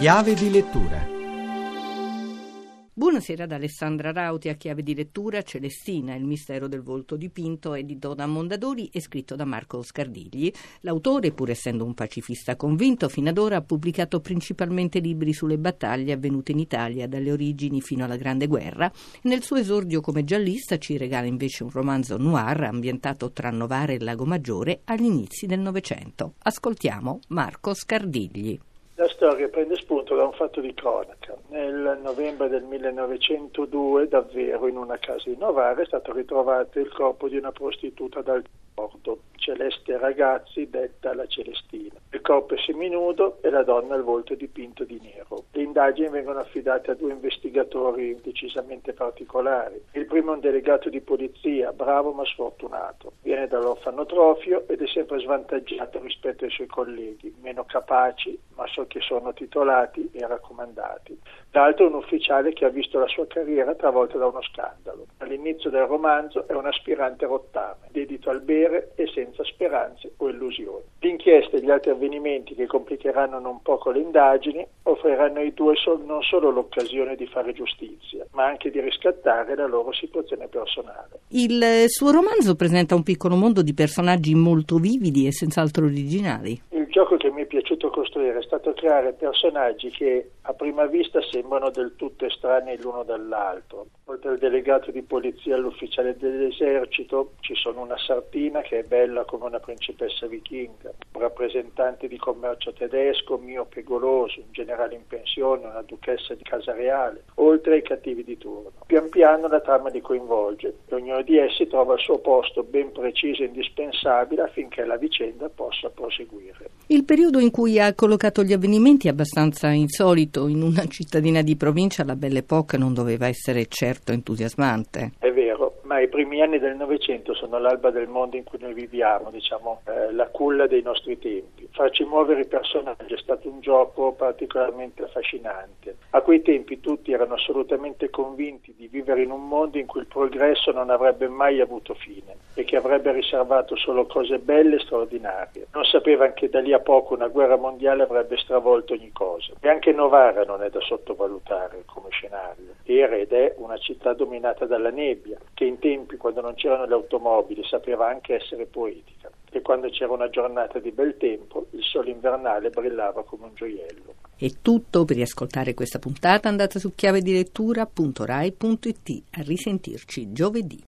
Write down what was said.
Chiave di lettura Buonasera ad Alessandra Rauti a chiave di lettura Celestina, il mistero del volto dipinto edito da Mondadori e scritto da Marco Scardigli. L'autore, pur essendo un pacifista convinto, fino ad ora ha pubblicato principalmente libri sulle battaglie avvenute in Italia dalle origini fino alla Grande Guerra. Nel suo esordio come giallista ci regala invece un romanzo noir ambientato tra Novara e Lago Maggiore agli inizi del Novecento. Ascoltiamo Marco Scardigli. Storia prende spunto da un fatto di cronaca. Nel novembre del 1902, davvero in una casa di Novara, è stato ritrovato il corpo di una prostituta dal bordo, Celeste Ragazzi, detta la Celestina. Il corpo è seminudo e la donna ha il volto dipinto di nero. Le indagini vengono affidate a due investigatori decisamente particolari. Il primo è un delegato di polizia, bravo ma sfortunato. Viene dall'orfanotrofio ed è sempre svantaggiato rispetto ai suoi colleghi, meno capaci ma so che sono titolati e raccomandati. L'altro è un ufficiale che ha visto la sua carriera travolta da uno scandalo. All'inizio del romanzo è un aspirante rottame, dedito al bere e senza speranze o illusioni. L'inchiesta e gli altri avvenimenti che complicheranno non poco le indagini offriranno ai due non solo l'occasione di fare giustizia, ma anche di riscattare la loro situazione personale. Il eh, suo romanzo presenta un piccolo mondo di personaggi molto vividi e senz'altro originali. Il gioco che mi è piaciuto costruire è stato creare personaggi che a prima vista sembrano del tutto estranei l'uno dall'altro. Oltre al delegato di polizia all'ufficiale dell'esercito ci sono una sartina che è bella come una principessa vichinga, un rappresentante di commercio tedesco miope goloso, un generale in pensione, una duchessa di casa reale, oltre ai cattivi di turno. Pian piano la trama li coinvolge e ognuno di essi trova il suo posto ben preciso e indispensabile affinché la vicenda possa proseguire. Il periodo in cui ha collocato gli avvenimenti è abbastanza insolito. In una cittadina di provincia la Belle Époque non doveva essere certo entusiasmante. Ma i primi anni del Novecento sono l'alba del mondo in cui noi viviamo, diciamo eh, la culla dei nostri tempi. Farci muovere i personaggi è stato un gioco particolarmente affascinante. A quei tempi tutti erano assolutamente convinti di vivere in un mondo in cui il progresso non avrebbe mai avuto fine e che avrebbe riservato solo cose belle e straordinarie. Non sapevano che da lì a poco una guerra mondiale avrebbe stravolto ogni cosa. E anche Novara non è da sottovalutare come scenario. Era ed è una città dominata dalla nebbia, che in tempi quando non c'erano le automobili sapeva anche essere poetica e quando c'era una giornata di bel tempo il sole invernale brillava come un gioiello. È tutto per riascoltare questa puntata andate su chiavedilettura.rai.it a risentirci giovedì.